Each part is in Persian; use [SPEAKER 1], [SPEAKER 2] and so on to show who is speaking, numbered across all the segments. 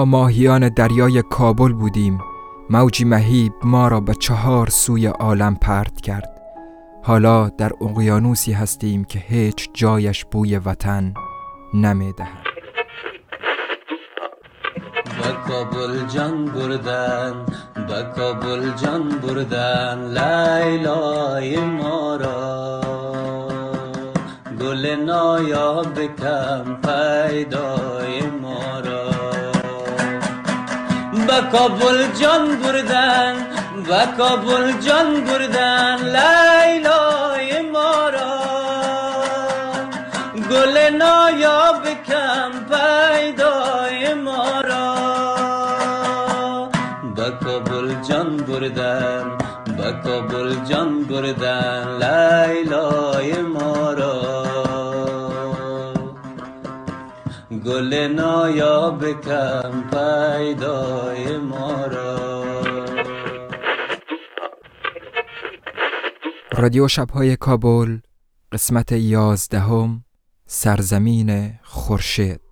[SPEAKER 1] ما ماهیان دریای کابل بودیم. موجی مهیب ما را به چهار سوی عالم پرت کرد. حالا در اقیانوسی هستیم که هیچ جایش بوی وطن نمی‌دهد.
[SPEAKER 2] به کابل جان بردن به کابل جان بردن لیلای ما را. گل نایاب کم پیدای به کابل جان بردن به کابل جان بردن لیلای ما را گل نایاب کم پیدای ما را به کابل جان بردن به کابل جان بردن لیلای ما گل نایاب کم پیدای ما را.
[SPEAKER 1] رادیو شبهای کابل قسمت یازدهم سرزمین خورشید.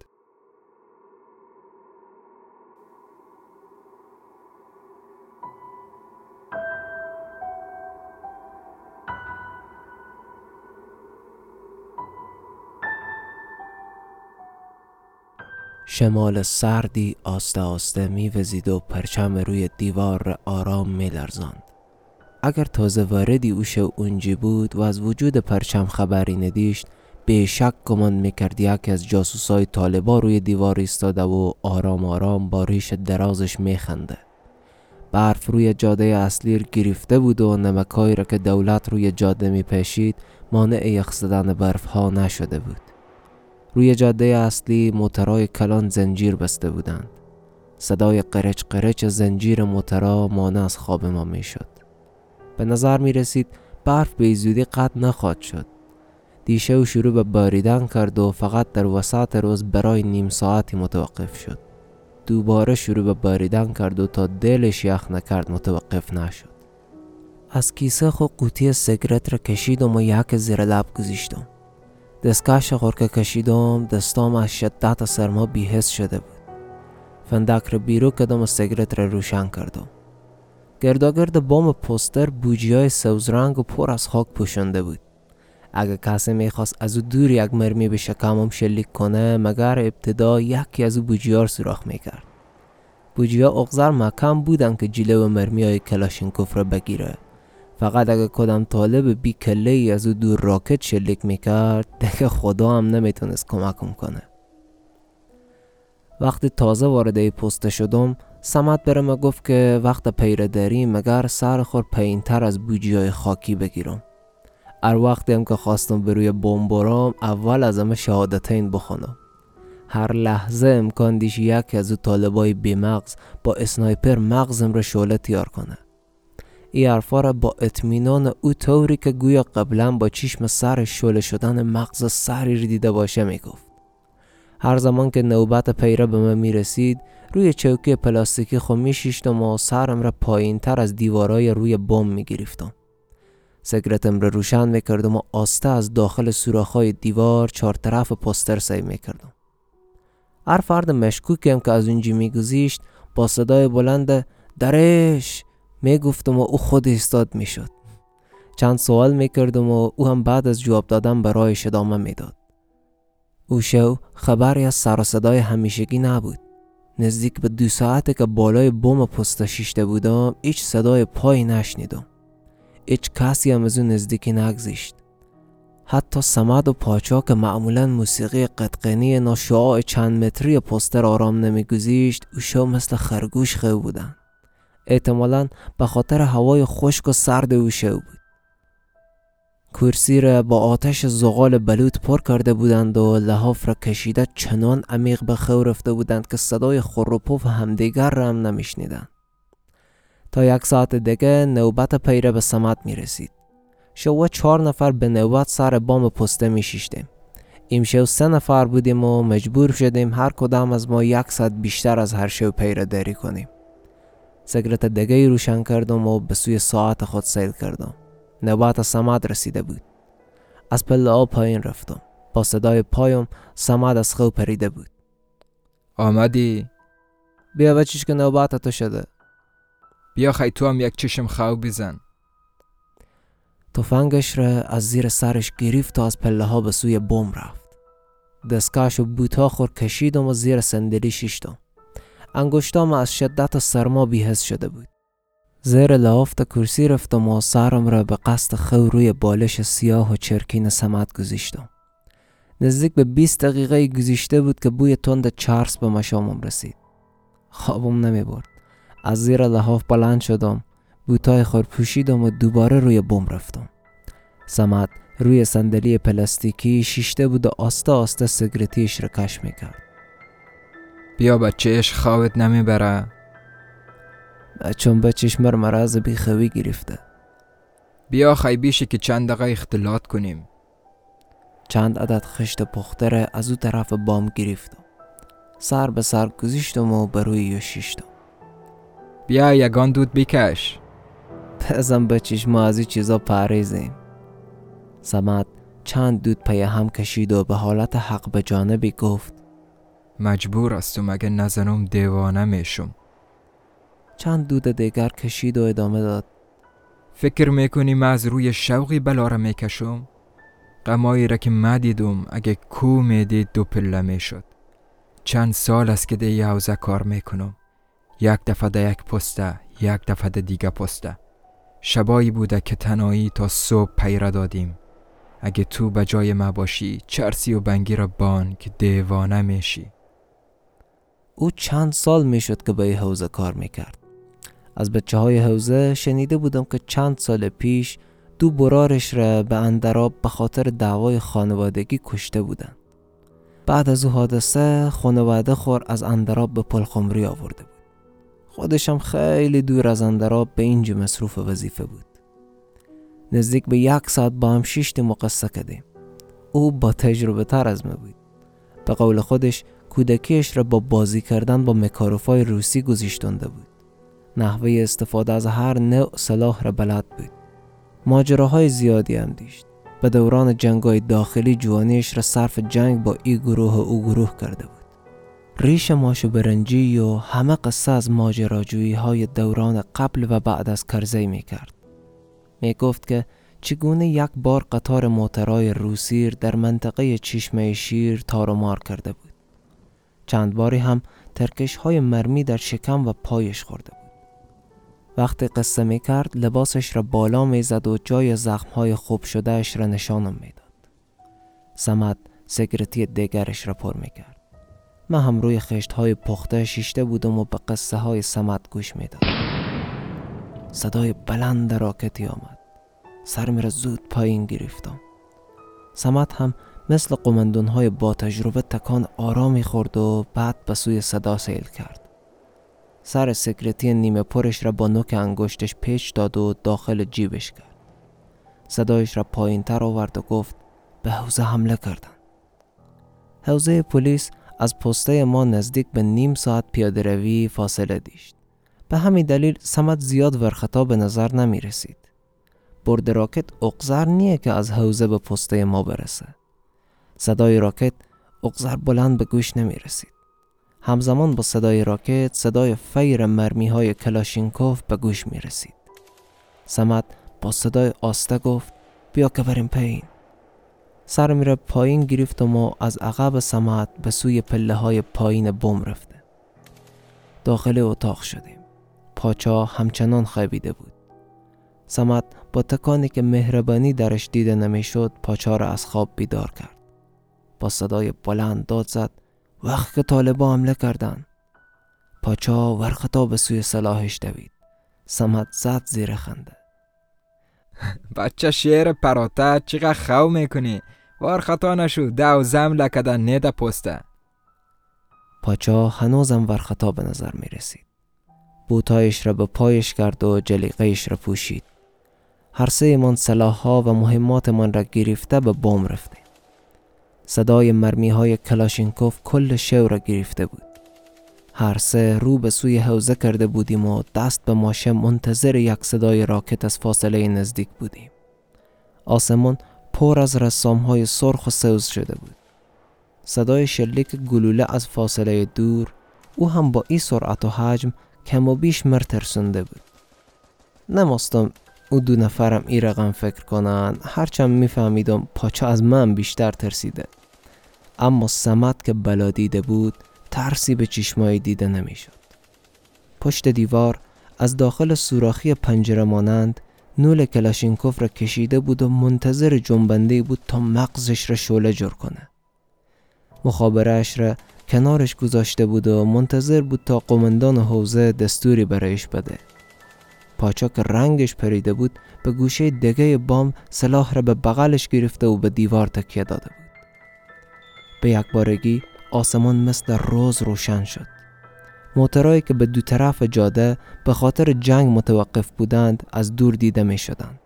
[SPEAKER 3] شمال سردی آسته آسته میوزید و پرچم روی دیوار را آرام میلرزاند. اگر تازه واردی او شو اونجی بود و از وجود پرچم خبری ندیشت به شک گمان می‌کرد یکی از جاسوسای طالبا روی دیوار ایستاده و آرام آرام با ریش درازش میخنده. برف روی جاده اصلی گرفته بود و نمکایی را که دولت روی جاده میپیشید مانع یخ زدن برف ها نشده بود. روی جاده اصلی موترهای کلان زنجیر بسته بودند. صدای قرچ قرچ زنجیر موترها مانع از خواب ما می‌شد. به نظر می رسید برف به زودی قطع نخواهد شد. دیشه و شروع به باریدن کرد و فقط در وسط روز برای نیم ساعتی متوقف شد. دوباره شروع به باریدن کرد و تا دلش یخ نکرد متوقف نشد. از کیسه خود قوطی سیگرت را کشیدم و یک زیر لب گذاشتم. دستکش خور که کشیدم دستام از شدت سرما بیهست شده بود. فندک را بیرو کردم و سیگرت را روشن کردم. گرداگرد بام پوستر بوجی های سوز رنگ و پر از خاک پوشنده بود. اگه کسی می‌خواست از او دور یک مرمی به شکمم شلیک کنه مگر ابتدا یکی از او بوجی ها سوراخ می‌کرد. بوجی ها اغزر محکم بودن که جلو مرمی های کلاشینکوف را بگیره. فقط اگه کدام طالب بی کله ای از او دور راکت شلیک می‌کرد دیگه خدا هم نمی‌تونست کمکم کنه. وقتی تازه وارد ای پسته شدم سمت برم گفت که وقت پیره داری مگر سر خور پایینتر از بوجی های خاکی بگیرم. ار وقتی هم که خواستم به روی اول از همه شهادتین بخونم. هر لحظه امکان دیش یکی از او طالبای بیمغز با اسنایپر مغزم را شعله تیار کنه. ای حرفا را با اطمینان او طوری که گویا قبلا با چشم سر شعله شدن مغز سری دیده باشه می‌گفت. هر زمان که نوبت پیره به من می‌رسید روی چوکی پلاستیکی خو میشیشتم و سرم را پایین تر از دیوارای روی بام می‌گرفتم. سگرتم را روشن می‌کردم و آسته از داخل سوراخ‌های دیوار چهار طرف پوستر سی می‌کردم. هر فرد مشکوکم که از اونجی میگذیشت با صدای بلند درش! می‌گفتم و او خود ایستاد می‌شد چند سوال می‌کردم و او هم بعد از جواب دادن برایش ادامه می‌داد او شو خبری از سر صدای همیشگی نبود. نزدیک به دو ساعته که بالای بوم پست شیشته بودم هیچ صدای پای نشنیدم. هیچ کسی هم از اون نزدیکی نگذشت. حتی سمد و پاچا که معمولا موسیقی قدقنی ناشعاع چند متری پستر آرام نمیگذیشت او شو مثل خرگوش خو بودن. احتمالا به خاطر هوای خشک و سرد او بود. کرسی را با آتش زغال بلوط پر کرده بودند و لحاف را کشیده چنان عمیق به خو رفته بودند که صدای خور و پف همدیگر را هم نمیشنیدند. تا یک ساعت دیگه نوبت پیره به سمت می رسید شو چهار نفر به نوبت سر بام پسته می شیشتیم امشو سه نفر بودیم و مجبور شدیم هر کدام از ما یک ساعت بیشتر از هر شو پیره داری کنیم. سگرت دگه روشن کردم و به سوی ساعت خود سیل کردم. نوبت سمد رسیده بود. از پله ها پایین رفتم. با صدای پایم سمد از خو پریده بود.
[SPEAKER 1] آمدی؟
[SPEAKER 3] بیا بچیش که نوبت تو شده.
[SPEAKER 1] بیا خی تو هم یک چشم خو بزن.
[SPEAKER 3] تفنگش را از زیر سرش گرفت و از پله ها به سوی بوم رفت. دستکش و بوتا خور کشیدم و زیر صندلی شیشتم. انگشتام از شدت سرما بیهس شده بود. زیر لافت کرسی رفتم و سرم را به قصد خو روی بالش سیاه و چرکین سمت گذاشتم. نزدیک به 20 دقیقه گذشته بود که بوی تند چرس به مشامم رسید. خوابم نمی برد. از زیر لحاف بلند شدم بوتای خور پوشیدم و دوباره روی بوم رفتم. سمت روی صندلی پلاستیکی شیشته بود و آسته آسته سگرتیش را کش می‌کرد.
[SPEAKER 1] بیا بچهش خوابت نمی‌بره.
[SPEAKER 3] چون بچش مر مرض بیخوی گرفته.
[SPEAKER 1] بیا خی بیشه که چند دقیقه اختلاط کنیم.
[SPEAKER 3] چند عدد خشت پخته را از او طرف بام گرفتم. سر به سر گذاشتم و به روی یو شیشتم
[SPEAKER 1] بیا یگان دود بکش
[SPEAKER 3] بزن بچش ما از این چیزا پریزیم. سمت چند دود پی هم کشید و به حالت حق به جانبی گفت
[SPEAKER 1] مجبور استم اگه نزنم دیوانه میشم.
[SPEAKER 3] چند دود دیگر کشید و ادامه داد.
[SPEAKER 1] فکر می‌کنی من از روی شوقی بلا را می‌کشم؟ غمایی را که مدیدم اگه کو می‌دید دو پله می‌شد. چند سال است که ده یه حوزه کار می‌کنم. یک دفعه ده یک پسته یک دفعه ده دیگه پسته. شبایی بوده که تنهایی تا صبح پیره دادیم. اگه تو به جای ما باشی چرسی و بنگی را بان که دیوانه میشی.
[SPEAKER 3] او چند سال می‌شد که به این حوزه کار می‌کرد از بچه های حوزه شنیده بودم که چند سال پیش دو برارش را به اندراب به خاطر دعوای خانوادگی کشته بودند. بعد از او حادثه خانواده خور از اندراب به پلخمری آورده بود. خودشم خیلی دور از اندراب به اینجا مصروف وظیفه بود. نزدیک به یک ساعت با هم شیشتیم و قصه کردیم. او با تجربه تر از ما بود. به قول خودش کودکیش را با بازی کردن با مکاروفای روسی گذاشتنده بود. نحوه استفاده از هر نوع سلاح را بلد بود. ماجراهای زیادی هم دیشت. به دوران جنگای داخلی جوانیش را صرف جنگ با ای گروه و او گروه کرده بود. ریش ماش برنجی و همه قصه از ماجراجویی های دوران قبل و بعد از کرزی می کرد. می گفت که چگونه یک بار قطار موترای روسیر در منطقه چشمه شیر تارمار کرده بود. چند باری هم ترکش های مرمی در شکم و پایش خورده بود. وقتی قصه می کرد لباسش را بالا می زد و جای زخم های خوب شدهش را نشانم می داد. سمت سگرتی دیگرش را پر می کرد. من هم روی خشت های پخته شیشته بودم و به قصه های سمت گوش می داد. صدای بلند راکتی آمد. سرم را زود پایین گرفتم. سمت هم مثل قمندون های با تجربه تکان آرامی خورد و بعد به سوی صدا سیل کرد. سر سکرتی نیمه پرش را با نوک انگشتش پیچ داد و داخل جیبش کرد. صدایش را پایین تر آورد و گفت به حوزه حمله کردن. حوزه پلیس از پسته ما نزدیک به نیم ساعت پیاده روی فاصله داشت. به همین دلیل سمت زیاد ورخطا به نظر نمی رسید. برد راکت اقزر نیه که از حوزه به پسته ما برسه. صدای راکت اقزر بلند به گوش نمی رسید. همزمان با صدای راکت صدای فیر مرمی های کلاشینکوف به گوش می رسید. سمت با صدای آسته گفت بیا که بریم پایین. سر میره پایین گرفتم و از عقب سمت به سوی پله های پایین بم رفته. داخل اتاق شدیم. پاچا همچنان خوابیده بود. سمت با تکانی که مهربانی درش دیده نمی‌شد پاچا را از خواب بیدار کرد. با صدای بلند داد زد. وقت که طالبا حمله کردن پاچا ورخطا به سوی سلاحش دوید. سمت زد زیر خنده.
[SPEAKER 1] بچه شیر پراته چقدر خو می‌کنی؟ وار خطا نشو دو زم لکدن نده پسته.
[SPEAKER 3] پاچا هنوزم ورخطا به نظر می رسید بوتایش را به پایش کرد و جلیقهش را پوشید. هر سه من سلاح ها و مهمات من را گرفته به بام رفتیم. صدای مرمی های کلاشینکوف کل شو را گرفته بود هر سه رو به سوی حوزه کرده بودیم و دست به ماشه منتظر یک صدای راکت از فاصله نزدیک بودیم. آسمان پر از رسام های سرخ و سوز شده بود. صدای شلیک گلوله از فاصله دور او هم با این سرعت و حجم کم و بیش مر ترسونده بود. نماستم او دو نفرم ای رقم فکر کنن هرچند میفهمیدم پاچه از من بیشتر ترسیده اما سمت که بلا دیده بود ترسی به چشمای دیده نمی‌شد. پشت دیوار از داخل سوراخی پنجره مانند نول کلاشینکوف را کشیده بود و منتظر جنبنده بود تا مغزش را شعله جور کنه. مخابرش را کنارش گذاشته بود و منتظر بود تا قمندان حوزه دستوری برایش بده. پاچا که رنگش پریده بود به گوشه دگه بام سلاح را به بغلش گرفته و به دیوار تکیه داده بود. به یک بارگی آسمان مثل روز روشن شد. موترهایی که به دو طرف جاده به خاطر جنگ متوقف بودند از دور دیده می شدند.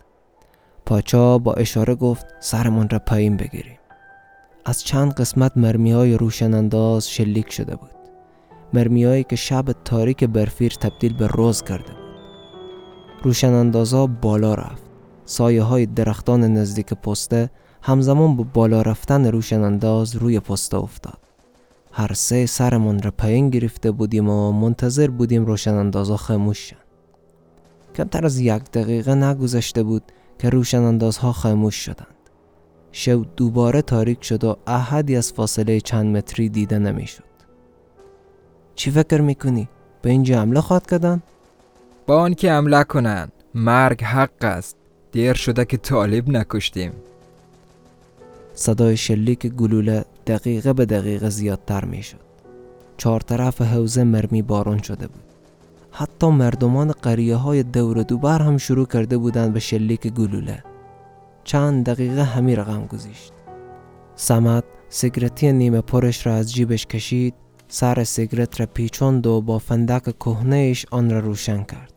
[SPEAKER 3] پاچا با اشاره گفت سرمون را پایین بگیریم. از چند قسمت مرمی های روشن انداز شلیک شده بود. مرمیهایی که شب تاریک برفیر تبدیل به روز کرده بود. روشن بالا رفت. سایه های درختان نزدیک پسته همزمان با بالا رفتن روشن انداز روی پسته افتاد. هر سه سرمون را پایین گرفته بودیم و منتظر بودیم روشن اندازها خاموش شد. کمتر از یک دقیقه نگذشته بود که روشن اندازها خاموش شدند. شو دوباره تاریک شد و احدی از فاصله چند متری دیده نمی‌شد. چی فکر می‌کنی؟ به اینجا حمله خواهد کردن؟
[SPEAKER 1] با آنکه حمله کنن مرگ حق است دیر شده که طالب نکشتیم
[SPEAKER 3] صدای شلیک گلوله دقیقه به دقیقه زیادتر می شد. چهار طرف حوزه مرمی بارون شده بود. حتی مردمان قریه های دور دوبر هم شروع کرده بودند به شلیک گلوله. چند دقیقه همی رقم گذشت. سمت سیگرتی نیمه پرش را از جیبش کشید سر سیگرت را پیچاند و با فندک کهنهش آن را روشن کرد.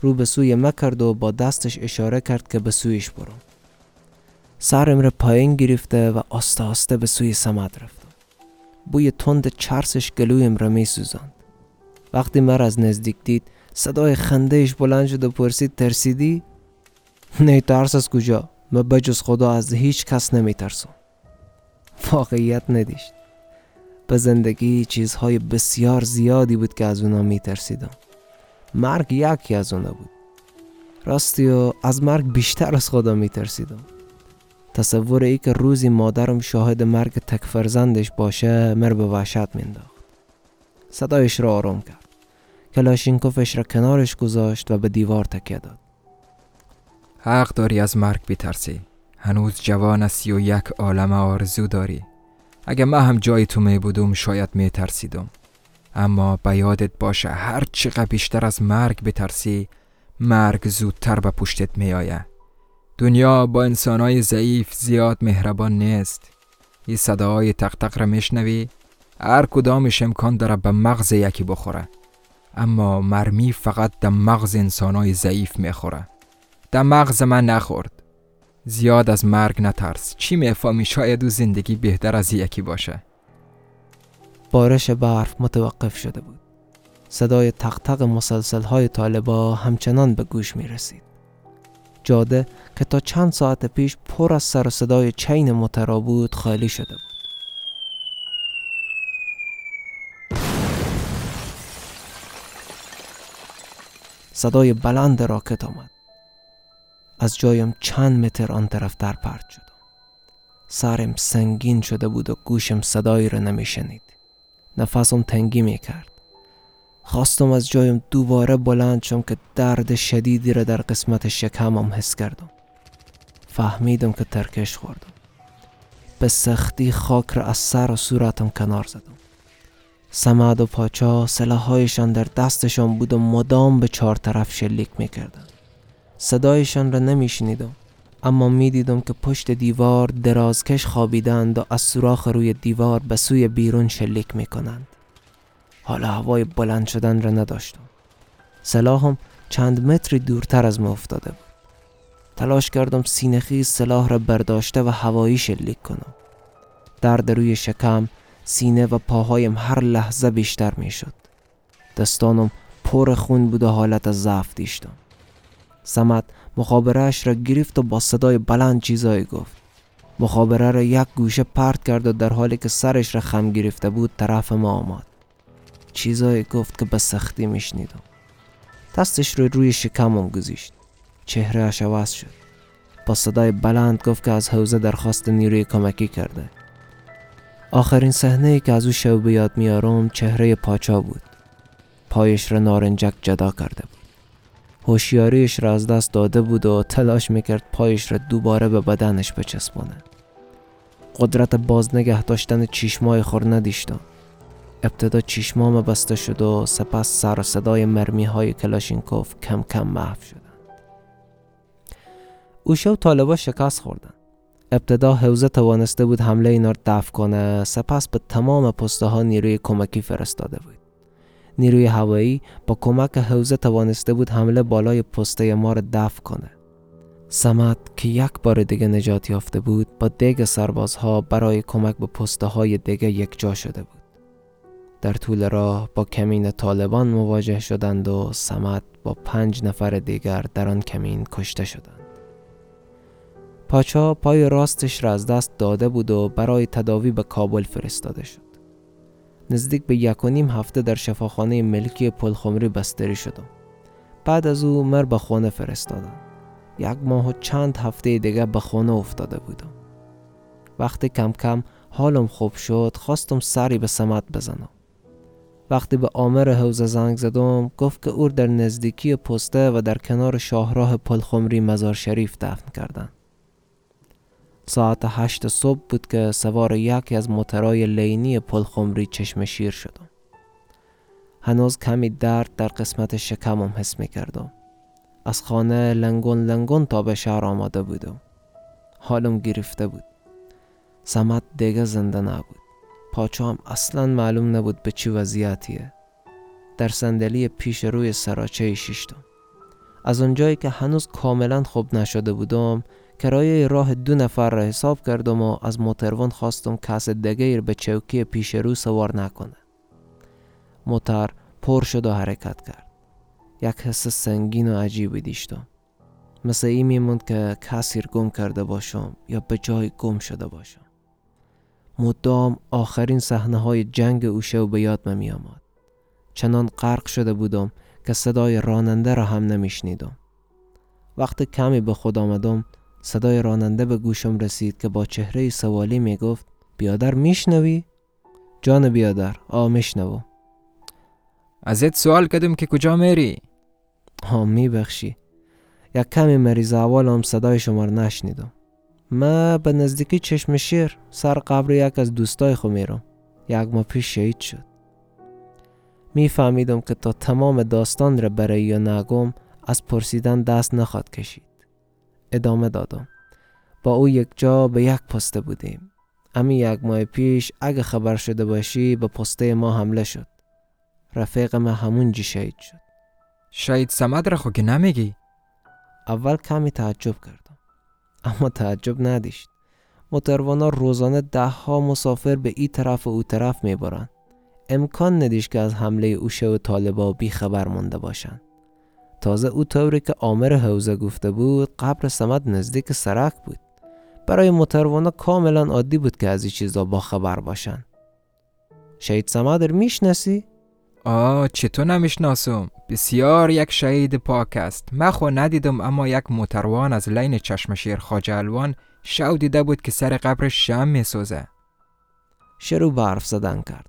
[SPEAKER 3] رو به سوی مکرد و با دستش اشاره کرد که به سویش برو. سرم را پایین گرفته و آسته آسته به سوی سمت رفتم. بوی تند چرسش گلویم را می سوزند وقتی مر از نزدیک دید صدای خندهش بلند شد و پرسید ترسیدی؟ نه ترس از کجا؟ من بجز خدا از هیچ کس نمی ترسم واقعیت ندیشت به زندگی چیزهای بسیار زیادی بود که از اونا می ترسیدم مرگ یکی از اونا بود. راستی و از مرگ بیشتر از خدا می ترسیدم تصور ای که روزی مادرم شاهد مرگ تک فرزندش باشه مر به وحشت مینداخت صدایش را آرام کرد. کلاشینکوفش را کنارش گذاشت و به دیوار تکیه داد.
[SPEAKER 1] حق داری از مرگ بترسی هنوز جوان هستی و یک عالم آرزو داری. اگه من هم جای تو می بودم شاید می ترسیدم. اما به یادت باشه هر چقدر بیشتر از مرگ بترسی مرگ زودتر به پشتت می آید. دنیا با انسانای ضعیف زیاد مهربان نیست. این صداهای تق را میشنوی؟ هر کدامش امکان داره به مغز یکی بخوره. اما مرمی فقط در مغز انسانای ضعیف می‌خوره. در مغز من نخورد. زیاد از مرگ نترس. چی می‌فهمی؟ شاید او زندگی بهتر از یکی باشه.
[SPEAKER 3] بارش برف متوقف شده بود. صدای تق مسلسل های طالبا همچنان به گوش می رسید جاده که تا چند ساعت پیش پر از سر و صدای چین مترا بود خالی شده بود. صدای بلند راکت آمد. از جایم چند متر آن طرف در پرد شدم سرم سنگین شده بود و گوشم صدایی را نمی شنید نفسم تنگی می کرد خواستم از جایم دوباره بلند شم که درد شدیدی را در قسمت شکمم حس کردم. فهمیدم که ترکش خوردم. به سختی خاک را از سر و صورتم کنار زدم. سمد و پاچا سلاحهایشان در دستشان بود و مدام به چهار طرف شلیک می‌کردند. صدایشان را نمیشنیدم اما می‌دیدم که پشت دیوار درازکش خوابیدند و از سوراخ روی دیوار به سوی بیرون شلیک می‌کنند. حالا هوای بلند شدن را نداشتم. سلاحم چند متری دورتر از ما افتاده بود. تلاش کردم سینخی سلاح را برداشته و هوایی شلیک کنم. درد روی شکم سینه و پاهایم هر لحظه بیشتر می شد دستانم پر خون بود و حالت ضعف دیشتم. سمت مخابرهش را گرفت و با صدای بلند چیزایی گفت. مخابره را یک گوشه پرت کرد و در حالی که سرش را خم گرفته بود طرف ما آمد. چیزایی گفت که به سختی میشنیدم دستش رو روی شکمم گذاشت. چهرهش عوض شد. با صدای بلند گفت که از حوزه درخواست نیروی کمکی کرده. آخرین صحنه ای که از او شو به یاد میارم چهره پاچا بود. پایش را نارنجک جدا کرده بود. هوشیاریش را از دست داده بود و تلاش می‌کرد پایش را دوباره به بدنش بچسبانه قدرت باز نگه داشتن چشمای خور ندیشتم ابتدا چشمام بسته شد و سپس سر و صدای مرمی های کلاشینکوف کم کم محو شدند. اوشه و طالبا شکست خوردن ابتدا حوزه توانسته بود حمله اینا را دفع کنه سپس به تمام پسته ها نیروی کمکی فرستاده بود. نیروی هوایی با کمک حوزه توانسته بود حمله بالای پسته ما را دفع کنه. سمت که یک بار دیگه نجات یافته بود با دیگ سربازها برای کمک به پسته های دیگه یک جا شده بود. در طول راه با کمین طالبان مواجه شدند و سمت با پنج نفر دیگر در آن کمین کشته شدند. پاچا پای راستش را از دست داده بود و برای تداوی به کابل فرستاده شد. نزدیک به یک و نیم هفته در شفاخانه ملکی پلخمری بستری شدم. بعد از او مر به خانه فرستادم. یک ماه و چند هفته دیگه به خانه افتاده بودم. وقتی کم کم حالم خوب شد خواستم سری به سمت بزنم. وقتی به آمر حوزه زنگ زدم گفت که او در نزدیکی پسته و در کنار شاهراه پلخمری مزار شریف دفن کردن. ساعت هشت صبح بود که سوار یکی از موترهای لینی پلخمری چشم شیر شدم. هنوز کمی درد در قسمت شکمم حس می کردم. از خانه لنگون لنگون تا به شهر آماده بودم. حالم گرفته بود. سمت دیگه زنده نبود. پاچام اصلا معلوم نبود به چی وضعیتیه. در صندلی پیش روی سراچه شیشتم از اونجایی که هنوز کاملا خوب نشده بودم کرایه راه دو نفر را حساب کردم و از موتروان خواستم کس دگیر به چوکی پیش رو سوار نکنه. موتر پر شد و حرکت کرد. یک حس سنگین و عجیبی دیشتم مثل این میموند که کسی گم کرده باشم یا به جای گم شده باشم. مدام آخرین صحنه های جنگ اوشه و به یاد می آمد. چنان غرق شده بودم که صدای راننده را هم نمیشنیدم. وقتی کمی به خود آمدم صدای راننده به گوشم رسید که با چهره سوالی می گفت بیادر میشنوی؟ جان بیادر آ میشنوم
[SPEAKER 1] ازت سوال کردم که کجا میری؟
[SPEAKER 3] ها میبخشی یک کمی مریض اولم صدای شما رو نشنیدم ما به نزدیکی چشم شیر سر قبر یک از دوستای خو میرم. یک ماه پیش شهید شد. میفهمیدم که تا تمام داستان را برای یا نگم از پرسیدن دست نخواد کشید. ادامه دادم. با او یک جا به یک پسته بودیم. امی یک ماه پیش اگه خبر شده باشی به پسته ما حمله شد. رفیق ما همون جی شهید شد.
[SPEAKER 1] شاید سمد را خو که نمیگی؟
[SPEAKER 3] اول کمی تعجب کردم اما تعجب ندیشت موتروانا روزانه ده ها مسافر به این طرف و او طرف می‌برند. امکان ندیش که از حمله اوشه و طالبا بی خبر مونده باشند. تازه او طوری که آمر حوزه گفته بود قبر سمد نزدیک سرک بود. برای موتروانا کاملا عادی بود که از این چیزا با خبر باشن شهید سمد رو می‌شناسی؟
[SPEAKER 1] آه چطور نمی‌شناسم؟ بسیار یک شهید پاک است من ندیدم اما یک موتروان از لین چشمشیر خاجه الوان شو دیده بود که سر قبرش شم میسوزه.
[SPEAKER 3] شروع به حرف زدن کرد.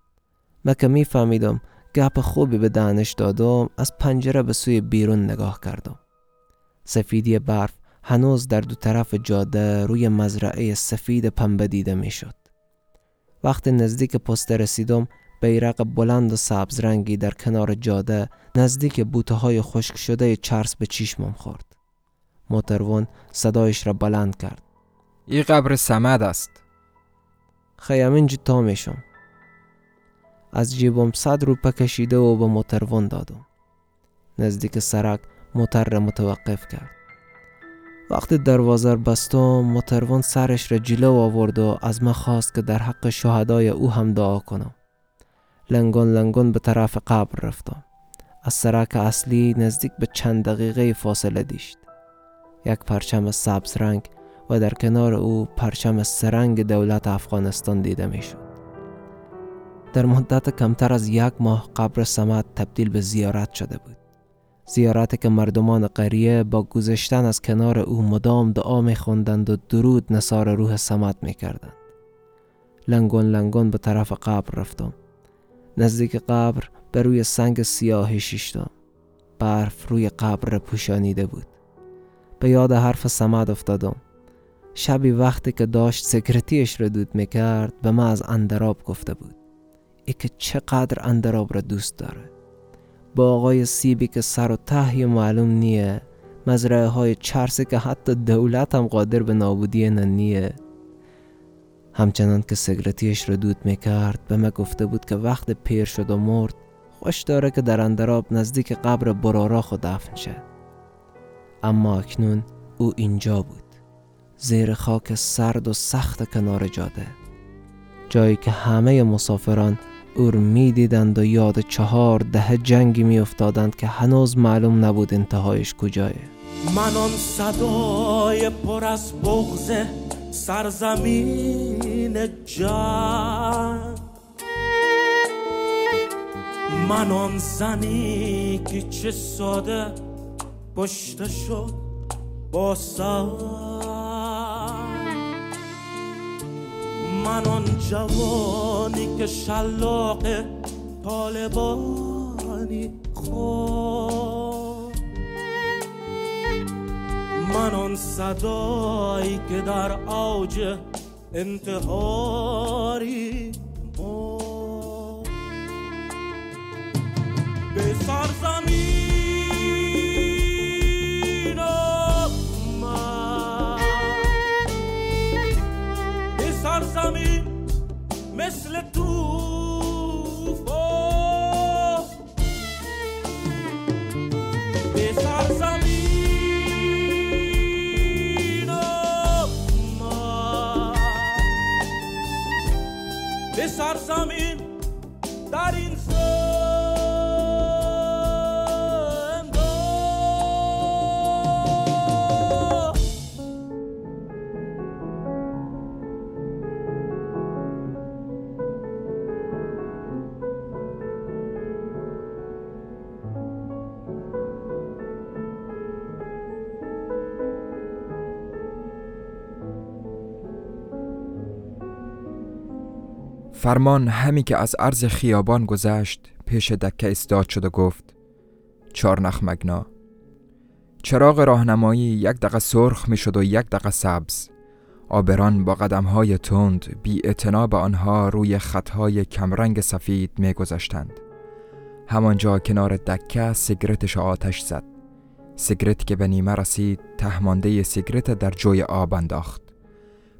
[SPEAKER 3] من که میفهمیدم گپ خوبی به دانش دادم از پنجره به سوی بیرون نگاه کردم. سفیدی برف هنوز در دو طرف جاده روی مزرعه سفید پنبه دیده می‌شد. وقتی نزدیک پست رسیدم بیرق بلند و سبز رنگی در کنار جاده نزدیک بوته های خشک شده چرس به چشمم خورد. موتروان صدایش را بلند کرد.
[SPEAKER 1] این قبر سمد است.
[SPEAKER 3] خیامین جتا میشم. از جیبم صد روپه کشیده و به موتروان دادم. نزدیک سرک موتر را متوقف کرد. وقتی دروازه بستم موتروان سرش را جلو آورد و از من خواست که در حق شهدای او هم دعا کنم. لنگون لنگون به طرف قبر رفتم از سرک اصلی نزدیک به چند دقیقه فاصله دیشت یک پرچم سبز رنگ و در کنار او پرچم سرنگ دولت افغانستان دیده می‌شد. در مدت کمتر از یک ماه قبر سمت تبدیل به زیارت شده بود. زیارتی که مردمان قریه با گذشتن از کنار او مدام دعا می خوندند و درود نصار روح سمت می کردند. لنگون لنگون به طرف قبر رفتم. نزدیک قبر به روی سنگ سیاهی شیشتم. برف روی قبر پوشانیده بود. به یاد حرف سمت افتادم. شبی وقتی که داشت سکرتیش را دود می‌کرد به ما از اندراب گفته بود ای که چقدر اندراب را دوست داره با آقای سیبی که سر و تهی معلوم نیه مزرعه های چرسی که حتی دولت هم قادر به نابودی ننیه همچنان که سگرتیش رو دود می‌کرد به من گفته بود که وقت پیر شد و مرد خوش داره که در اندراب نزدیک قبر برارا خود دفن شد اما اکنون او اینجا بود زیر خاک سرد و سخت کنار جاده. جایی که همه مسافران او می دیدند و یاد چهار ده جنگی می افتادند که هنوز معلوم نبود انتهایش کجایه.
[SPEAKER 4] من آن صدای پر از بغز سرزمین جنگ من آن زنی که چه ساده پشت شد با سر. من آن جوانی که شلاق طالبانی خود من آن صدایی که در اوج انتحاری به سرزمین
[SPEAKER 1] فرمان همی که از عرض خیابان گذشت پیش دکه استاد شد و گفت چارنخ مگنا. چراغ راهنمایی یک دقه سرخ می شد و یک دقه سبز. آبران با قدمهای تند بی به آنها روی خطهای کمرنگ سفید می گذشتند. همانجا کنار دکه سیگرتش آتش زد. سیگرت که به نیمه رسید تهمانده سیگرت در جوی آب انداخت.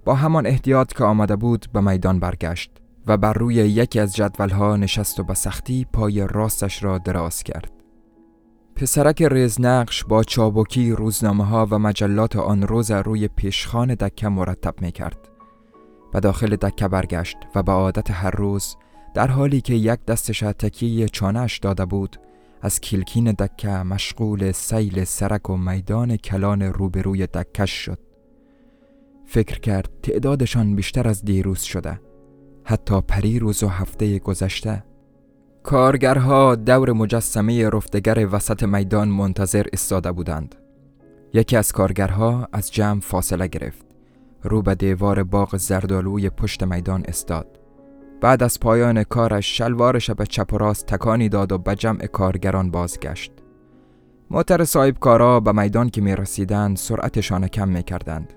[SPEAKER 1] با همان احتیاط که آمده بود به میدان برگشت. و بر روی یکی از جدولها نشست و به سختی پای راستش را دراز کرد. پسرک رزنقش با چابکی روزنامه ها و مجلات آن روز روی پیشخان دکه مرتب می کرد. به داخل دکه برگشت و به عادت هر روز در حالی که یک دستش تکیه چانش داده بود از کلکین دکه مشغول سیل سرک و میدان کلان روبروی دکش شد. فکر کرد تعدادشان بیشتر از دیروز شده. حتی پریروز و هفته گذشته. کارگرها دور مجسمه رفتگر وسط میدان منتظر استاده بودند. یکی از کارگرها از جمع فاصله گرفت. رو به دیوار باغ زردالوی پشت میدان استاد بعد از پایان کارش شلوارش به چپ و راست تکانی داد و به جمع کارگران بازگشت. موتر صاحب کارا به میدان که می رسیدند سرعتشان کم می کردند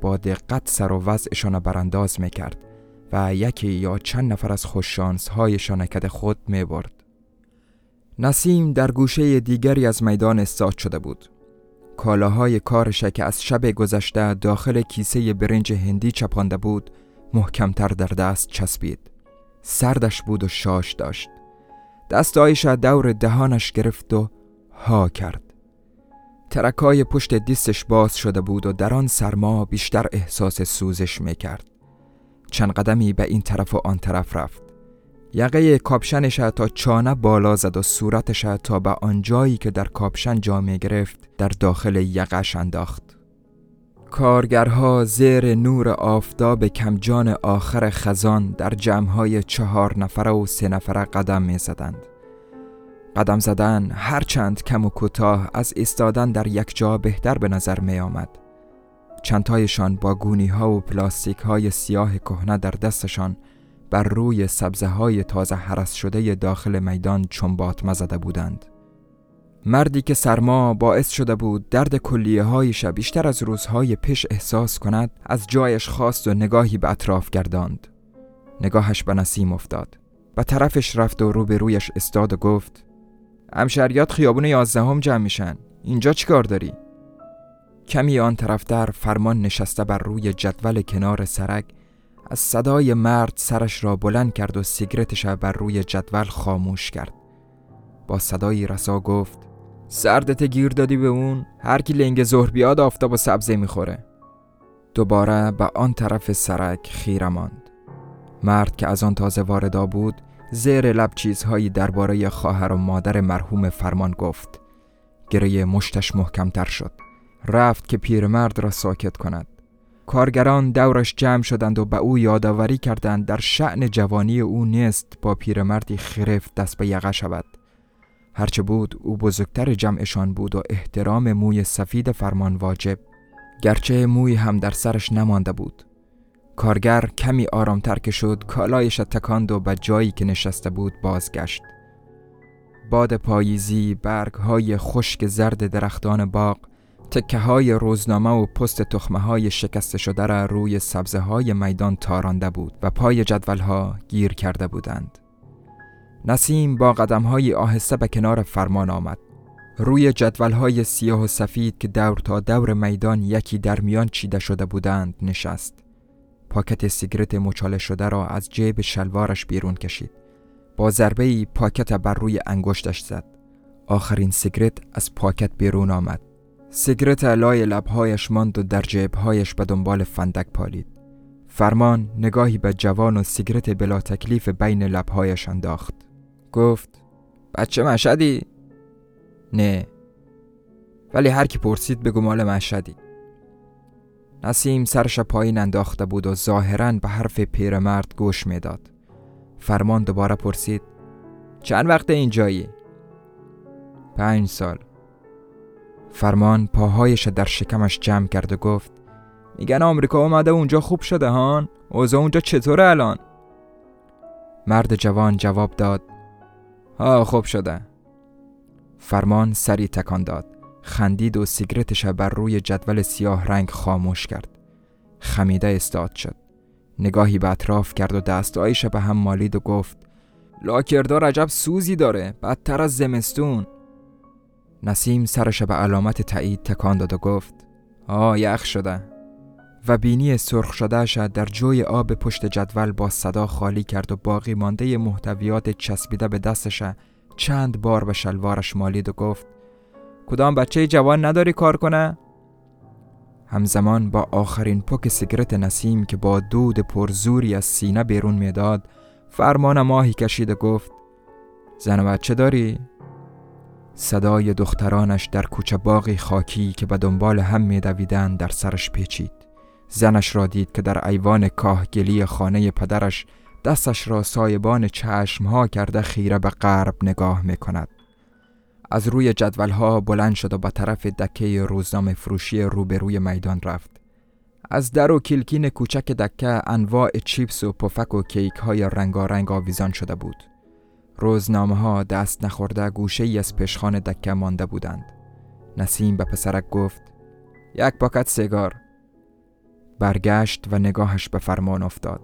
[SPEAKER 1] با دقت سر و وضعشان برانداز می کرد و یکی یا چند نفر از خوششانس های شانکد خود می برد. نسیم در گوشه دیگری از میدان استاد شده بود. کالاهای کارش که از شب گذشته داخل کیسه برنج هندی چپانده بود محکمتر در دست چسبید. سردش بود و شاش داشت. دستایش دور دهانش گرفت و ها کرد. ترکای پشت دستش باز شده بود و در آن سرما بیشتر احساس سوزش می کرد. چند قدمی به این طرف و آن طرف رفت یقه کاپشنش تا چانه بالا زد و صورتش تا به آنجایی که در کاپشن جا می گرفت در داخل یقش انداخت کارگرها زیر نور آفتاب کمجان آخر خزان در جمعهای چهار نفره و سه نفره قدم می زدند. قدم زدن هرچند کم و کوتاه از ایستادن در یک جا بهتر به نظر می آمد. چندتایشان با گونی ها و پلاستیک های سیاه کهنه در دستشان بر روی سبزه های تازه حرس شده داخل میدان چنبات مزده بودند. مردی که سرما باعث شده بود درد کلیه هایش بیشتر از روزهای پیش احساس کند از جایش خواست و نگاهی به اطراف گرداند. نگاهش به نسیم افتاد. به طرفش رفت و روبرویش استاد و گفت امشریات خیابون یازدهم جمع میشن. اینجا چیکار داری؟ کمی آن طرفتر فرمان نشسته بر روی جدول کنار سرک از صدای مرد سرش را بلند کرد و سیگرتش بر روی جدول خاموش کرد. با صدایی رسا گفت سردت گیر دادی به اون هر کی لنگ ظهر بیاد آفتاب و سبزه می‌خوره. دوباره به آن طرف سرک خیره ماند. مرد که از آن تازه واردا بود زیر لب چیزهایی درباره خواهر و مادر مرحوم فرمان گفت. گره مشتش محکمتر شد. رفت که پیرمرد را ساکت کند. کارگران دورش جمع شدند و به او یادآوری کردند. در شعن جوانی او نیست با پیرمردی خرفت دست به یقه شود. هرچه بود او بزرگتر جمعشان بود و احترام موی سفید فرمان واجب. گرچه موی هم در سرش نمانده بود. کارگر کمی آرامتر که شد کالایش تکاند و به جایی که نشسته بود بازگشت. باد پاییزی برگ های خشک زرد درختان باغ تکه های روزنامه و پست تخمه های شکسته شده را روی سبزه های میدان تارانده بود و پای جدول ها گیر کرده بودند. نسیم با قدم های آهسته به کنار فرمان آمد. روی جدول های سیاه و سفید که دور تا دور میدان یکی در میان چیده شده بودند نشست. پاکت سیگرت مچاله شده را از جیب شلوارش بیرون کشید. با ضربه پاکت بر روی انگشتش زد. آخرین سیگرت از پاکت بیرون آمد. سیگرت لای لبهایش ماند و در جیبهایش به دنبال فندک پالید فرمان نگاهی به جوان و سیگرت بلا تکلیف بین لبهایش انداخت گفت بچه مشهدی؟ نه ولی هر کی پرسید بگو مال مشهدی نسیم سرش پایین انداخته بود و ظاهرا به حرف پیرمرد گوش می‌داد. فرمان دوباره پرسید چند وقت اینجایی؟ پنج سال فرمان پاهایش در شکمش جمع کرد و گفت میگن آمریکا اومده اونجا خوب شده هان؟ اوضاع اونجا چطوره الان؟ مرد جوان جواب داد ها خوب شده. فرمان سری تکان داد خندید و سیگرتش بر روی جدول سیاه رنگ خاموش کرد. خمیده استاد شد. نگاهی به اطراف کرد و دستایش به هم مالید و گفت لاکردار عجب سوزی داره بدتر از زمستون. نسیم سرش به علامت تایید تکان داد و گفت آه یخ شده و بینی سرخ شدهش در جوی آب پشت جدول با صدا خالی کرد و باقی مانده محتویات چسبیده به دستش چند بار به شلوارش مالید و گفت کدام بچه جوان نداری کار کنه؟ همزمان با آخرین پک سیگرت نسیم که با دود پرزوری از سینه بیرون می‌داد فرمان ماهی کشید و گفت زن و بچه داری؟ صدای دخترانش در کوچه باقی خاکی که به دنبال هم میدویدند در سرش پیچید زنش را دید که در ایوان کاهگلی خانه پدرش دستش را سایبان چشمها کرده خیره به غرب نگاه می کند. از روی جدولها بلند شد و به طرف دکه روزنامه فروشی روبروی میدان رفت. از در و کلکین کوچک دکه انواع چیپس و پفک و کیک های رنگارنگ آویزان شده بود. روزنامه ها دست نخورده گوشه ای از پشخان دکه مانده بودند. نسیم به پسرک گفت یک پاکت سیگار. برگشت و نگاهش به فرمان افتاد.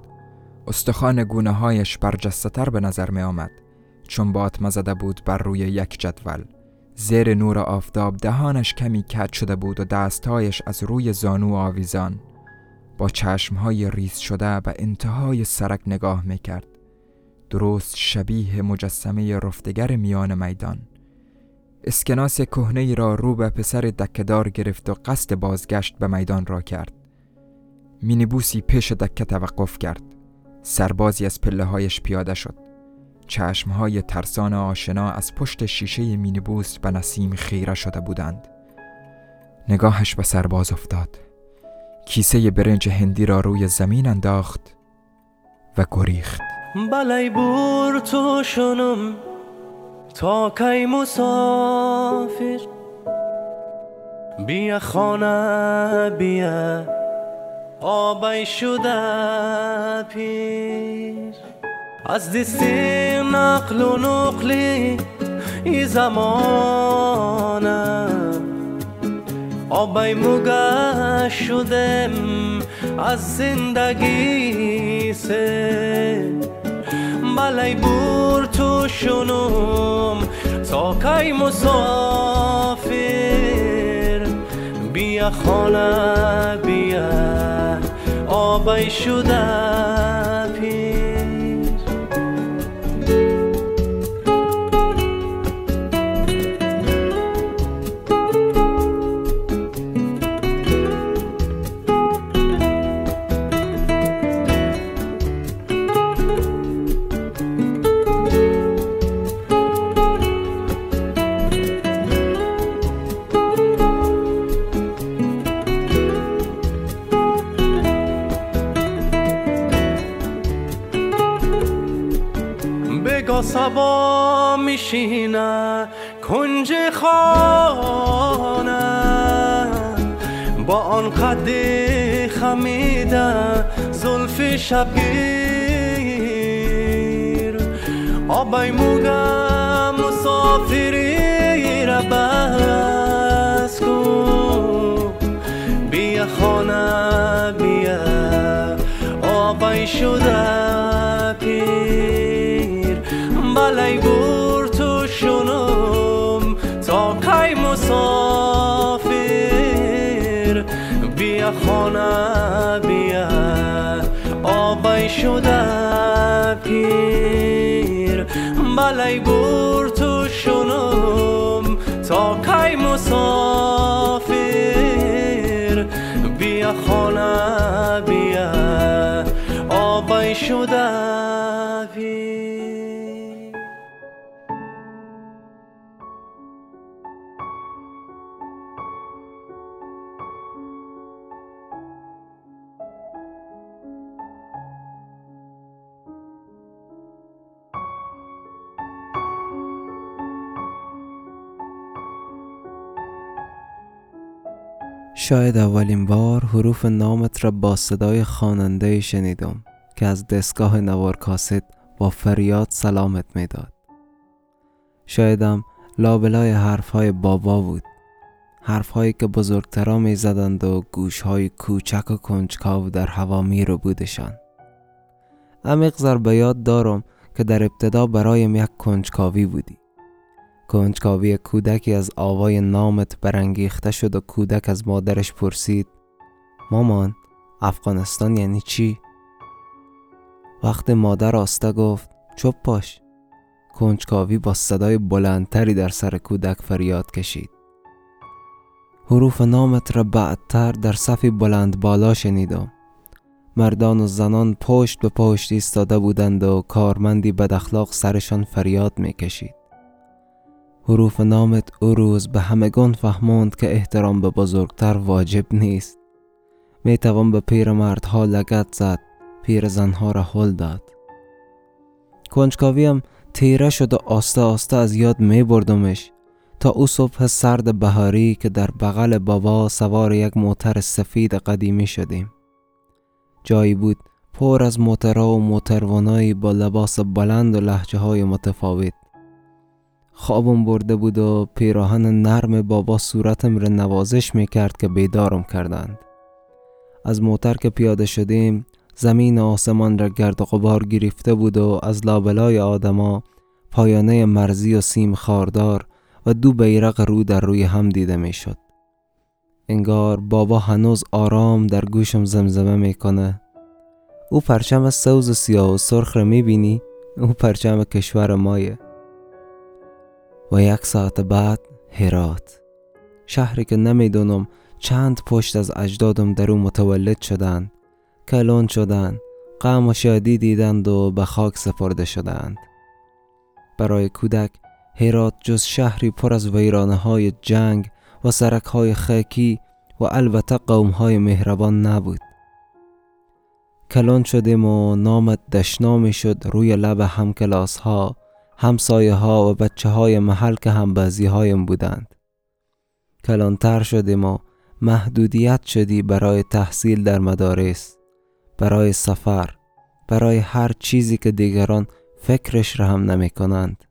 [SPEAKER 1] استخوان گونه هایش برجسته به نظر می آمد چون باطمه زده بود بر روی یک جدول. زیر نور آفتاب دهانش کمی کج شده بود و دستهایش از روی زانو آویزان با چشمهای ریز شده به انتهای سرک نگاه می کرد. درست شبیه مجسمه رفتگر میان میدان. اسکناس کهنه را رو به پسر دکهدار گرفت و قصد بازگشت به میدان را کرد. مینیبوسی پیش دکه توقف کرد. سربازی از پله هایش پیاده شد. چشمهای ترسان آشنا از پشت شیشه مینیبوس به نسیم خیره شده بودند. نگاهش به سرباز افتاد. کیسه برنج هندی را روی زمین انداخت و گریخت.
[SPEAKER 5] بلای بور تو شنم تا کی مسافر. بیا خانه بیا آبای شده پیر. از دست نقل و نقلی ای زمانه آبای موگه شدم از زندگی سه. بلای بور تو شنم تا کی مسافر؟ بیا خانه بیا. آبای شده بگا سبا میشینه کنج خانه. با آن قد خمیده زلف شبگیر. آبای موگه مسافری را بس کن. بیا خانه بیا. آبای شده بلای بور تو شنم تا کی مسافر؟ بیا خانه بیا آبای شده پیر. بلای
[SPEAKER 3] شاید اولین بار حروف نامت را با صدای خواننده شنیدم که از دستگاه نوار کاست با فریاد سلامت می‌داد. شایدم لابلای حرفهای بابا بود. حرفهایی که بزرگترا می زدند و گوشهای کوچک و کنجکاو در هوا می رو بودشان. عمیق زر یاد دارم که در ابتدا برایم یک کنجکاوی بودی. کنجکاوی کودکی از آوای نامت برانگیخته شد و کودک از مادرش پرسید مامان افغانستان یعنی چی؟ وقت مادر آسته گفت چپ پاش. کنجکاوی با صدای بلندتری در سر کودک فریاد کشید. حروف نامت را بعدتر در صفی بلند بالا شنیدم. مردان و زنان پشت به پشت ایستاده بودند و کارمندی بد اخلاق سرشان فریاد می‌کشید. حروف نامت او روز به همگان فهماند که احترام به بزرگتر واجب نیست. می توان به پیرمردها لگت زد پیر زنها را هل داد. کنجکاویم تیره شد و آسته آسته از یاد می بردمش. تا او صبح سرد بهاری که در بغل بابا سوار یک موتر سفید قدیمی شدیم. جایی بود پر از موترها و موتروانایی با لباس بلند و لحجه های متفاوت. خوابم برده بود و پیراهن نرم بابا صورتم را نوازش می کرد که بیدارم کردند از موتر که پیاده شدیم زمین آسمان را گرد و غبار گرفته بود و از لابلای آدما پایانه مرزی و سیم خاردار و دو بیرق رو در روی هم دیده می شد. انگار بابا هنوز آرام در گوشم زمزمه می‌کنه او پرچم سوز سیاه و سرخ را می بینی؟ او پرچم کشور مایه و یک ساعت بعد هرات. شهری که نمی‌دونم چند پشت از اجدادم در او متولد شدند کلون شدند غم و شادی دیدند و به خاک سپرده شدند. برای کودک هرات جز شهری پر از ویرانه های جنگ و سرک های خاکی و البته قوم های مهربان نبود. کلان شدیم و نامت دشنامی شد روی لب هم کلاس ها همسایه ها و بچه های محل که هم بازی هایم بودند. کلانتر شدیم و محدودیت شدی برای تحصیل در مدارس برای سفر برای هر چیزی که دیگران فکرش را هم نمی کنند.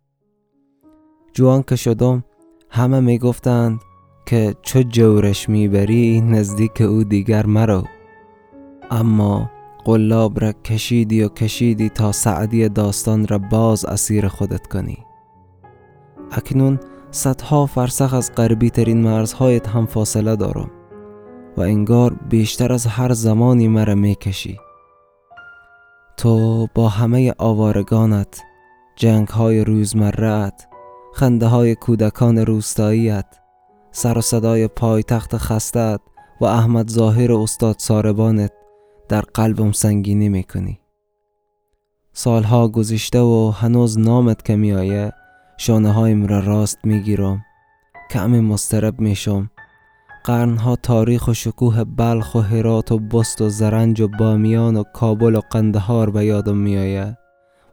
[SPEAKER 3] جوان که شدم همه می گفتند که چه جورش می‌بری نزدیک او دیگر مرو. اما قلاب را کشیدی و کشیدی تا سعدی داستان را باز اسیر خودت کنی. اکنون صدها فرسخ از غربی ترین مرزهایت هم فاصله دارم و انگار بیشتر از هر زمانی مرا می‌کشی. تو با همه آوارگانت جنگ های روزمرت خنده های کودکان روستاییت سر و صدای پایتخت خستت و احمد ظاهر استاد ساربانت در قلبم سنگینی می‌کنی. سالها گذشته و هنوز نامت که میآیه شانه هایم را راست می‌گیرم. کمی مسترب میشم. قرنها تاریخ و شکوه بلخ و هرات و بست و زرنج و بامیان و کابل و قندهار به یادم میآید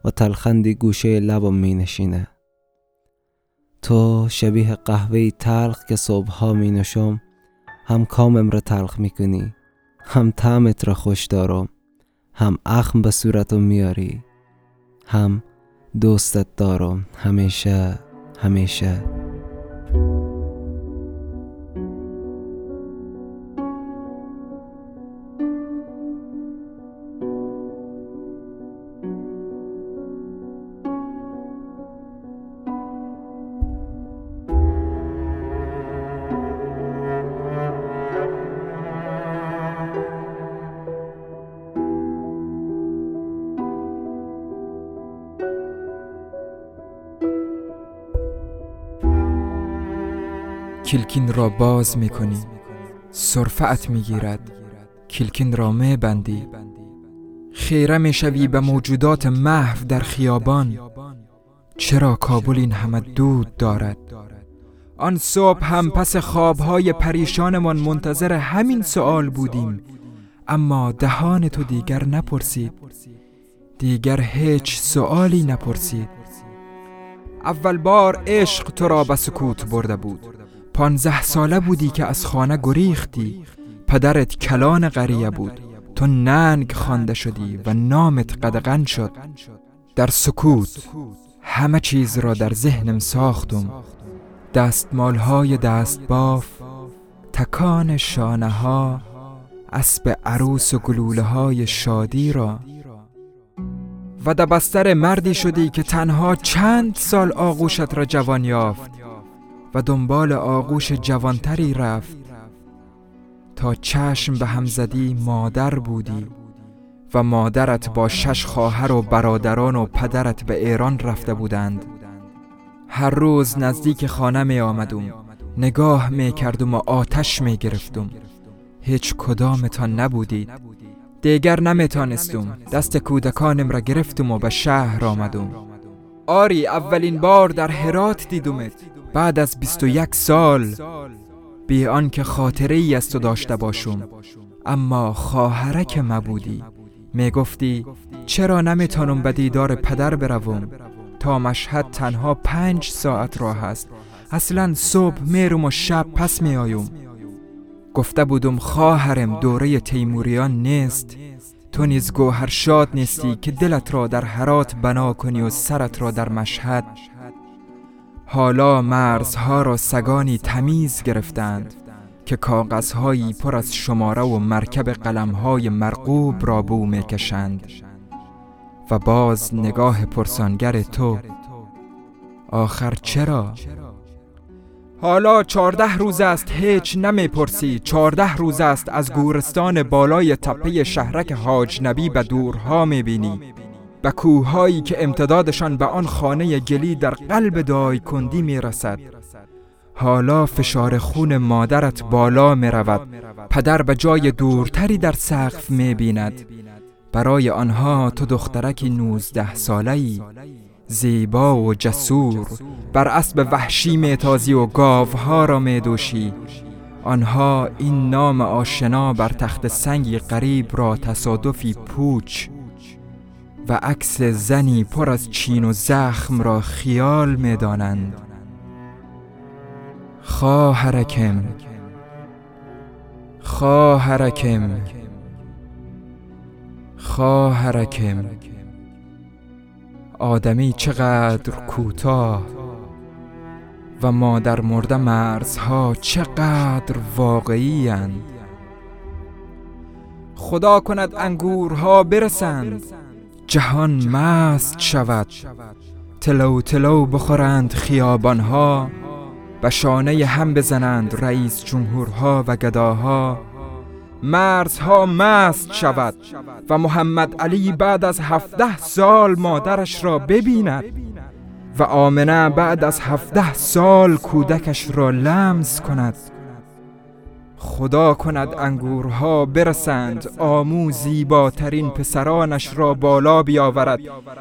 [SPEAKER 3] و تلخندی گوشه لبم می نشینه تو شبیه قهوه تلخ که صبحها می نشم هم کامم را تلخ می کنی هم طعمت را خوش دارم هم اخم به صورتم میاری هم دوستت دارم همیشه همیشه.
[SPEAKER 1] کلکین را باز می کنی صرفت می گیرد کلکین را می بندی خیره می شوی به موجودات محو در خیابان. چرا کابل این همه دود دارد؟ آن صبح هم پس خوابهای پریشانمان منتظر همین سوال بودیم. اما دهان تو دیگر نپرسید. دیگر هیچ سوالی نپرسید. اول بار عشق تو را به سکوت برده بود. پانزه ساله بودی که از خانه گریختی. پدرت کلان قریه بود. تو ننگ خوانده شدی و نامت قدغن شد. در سکوت همه چیز را در ذهنم ساختم. دستمال های دست باف تکان شانه ها اسب عروس و گلوله های شادی را. و دبستر مردی شدی که تنها چند سال آغوشت را جوان یافت. و دنبال آغوش جوانتری رفت تا چشم به هم زدی مادر بودی و مادرت با شش خواهر و برادران و پدرت به ایران رفته بودند. هر روز نزدیک خانه می آمدم. نگاه می کردم و آتش می گرفتم. هیچ کدامتان نبودید. دیگر نمیتانستم. دست کودکانم را گرفتم و به شهر آمدم. آری اولین بار در هرات دیدمت. بعد از 21 سال بی آنکه خاطره ای از تو داشته باشم. اما خواهرک مبودی. می گفتی چرا نمیتانم به دیدار پدر بروم؟ تا مشهد تنها پنج ساعت راه است. اصلا صبح میرم و شب پس میآیم. گفته بودم خواهرم دوره تیموریان نیست. تو نیز گوهر شاد نیستی که دلت را در حرات بنا کنی و سرت را در مشهد. حالا مرزها را سگانی تمیز گرفتند که کاغذهایی پر از شماره و مرکب قلمهای مرقوب را بو می‌کشند. و باز نگاه پرسانگر تو آخر چرا؟ حالا چارده روز است هیچ نمی‌پرسی. چارده روز است از گورستان بالای تپه شهرک حاج نبی به دورها می‌بینی. به کوههایی که امتدادشان به آن خانه گلی در قلب دای کندی می رسد حالا فشار خون مادرت بالا می رود پدر به جای دورتری در سقف می بیند برای آنها تو دخترک نوزده ساله ای زیبا و جسور. بر اسب وحشی میتازی و گاوها را میدوشی. آنها این نام آشنا بر تخت سنگی قریب را تصادفی پوچ. و عکس زنی پر از چین و زخم را خیال می‌دانند. خواهرکم خواهرکم خواهرکم. آدمی چقدر کوتاه و مادر مرده مرزها چقدر واقعی اند خدا کند انگورها برسند. جهان مست شود. تلو تلو بخورند خیابانها و شانه هم بزنند رئیس جمهورها و گداها. مرزها مست شود و محمد علی بعد از هفته سال مادرش را ببیند و آمنه بعد از هفده سال کودکش را لمس کند. خدا کند انگورها برسند. آمو زیباترین پسرانش را بالا بیاورد.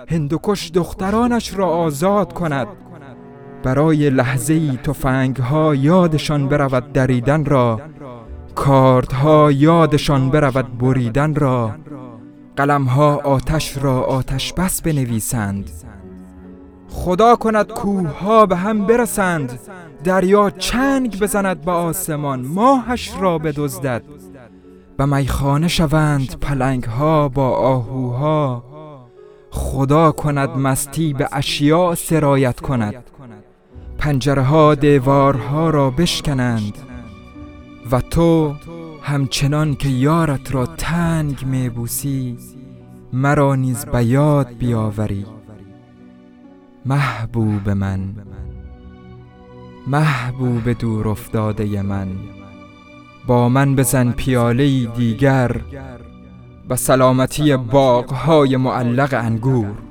[SPEAKER 1] هندوکش دخترانش را آزاد کند. برای لحظه ای ها یادشان برود دریدن را. کاردها یادشان برود بریدن را. قلمها آتش را آتش بس بنویسند. خدا کند کوه ها به هم برسند دریا چنگ بزند به آسمان ماهش را بدزدد. و میخانه شوند پلنگ ها با آهوها. خدا کند مستی به اشیاء سرایت کند. پنجره ها دیوارها را بشکنند. و تو همچنان که یارت را تنگ میبوسی مرا نیز به یاد بیاوری. محبوب من. محبوب دور افتاده من. با من بزن پیاله دیگر و سلامتی باغهای معلق انگور.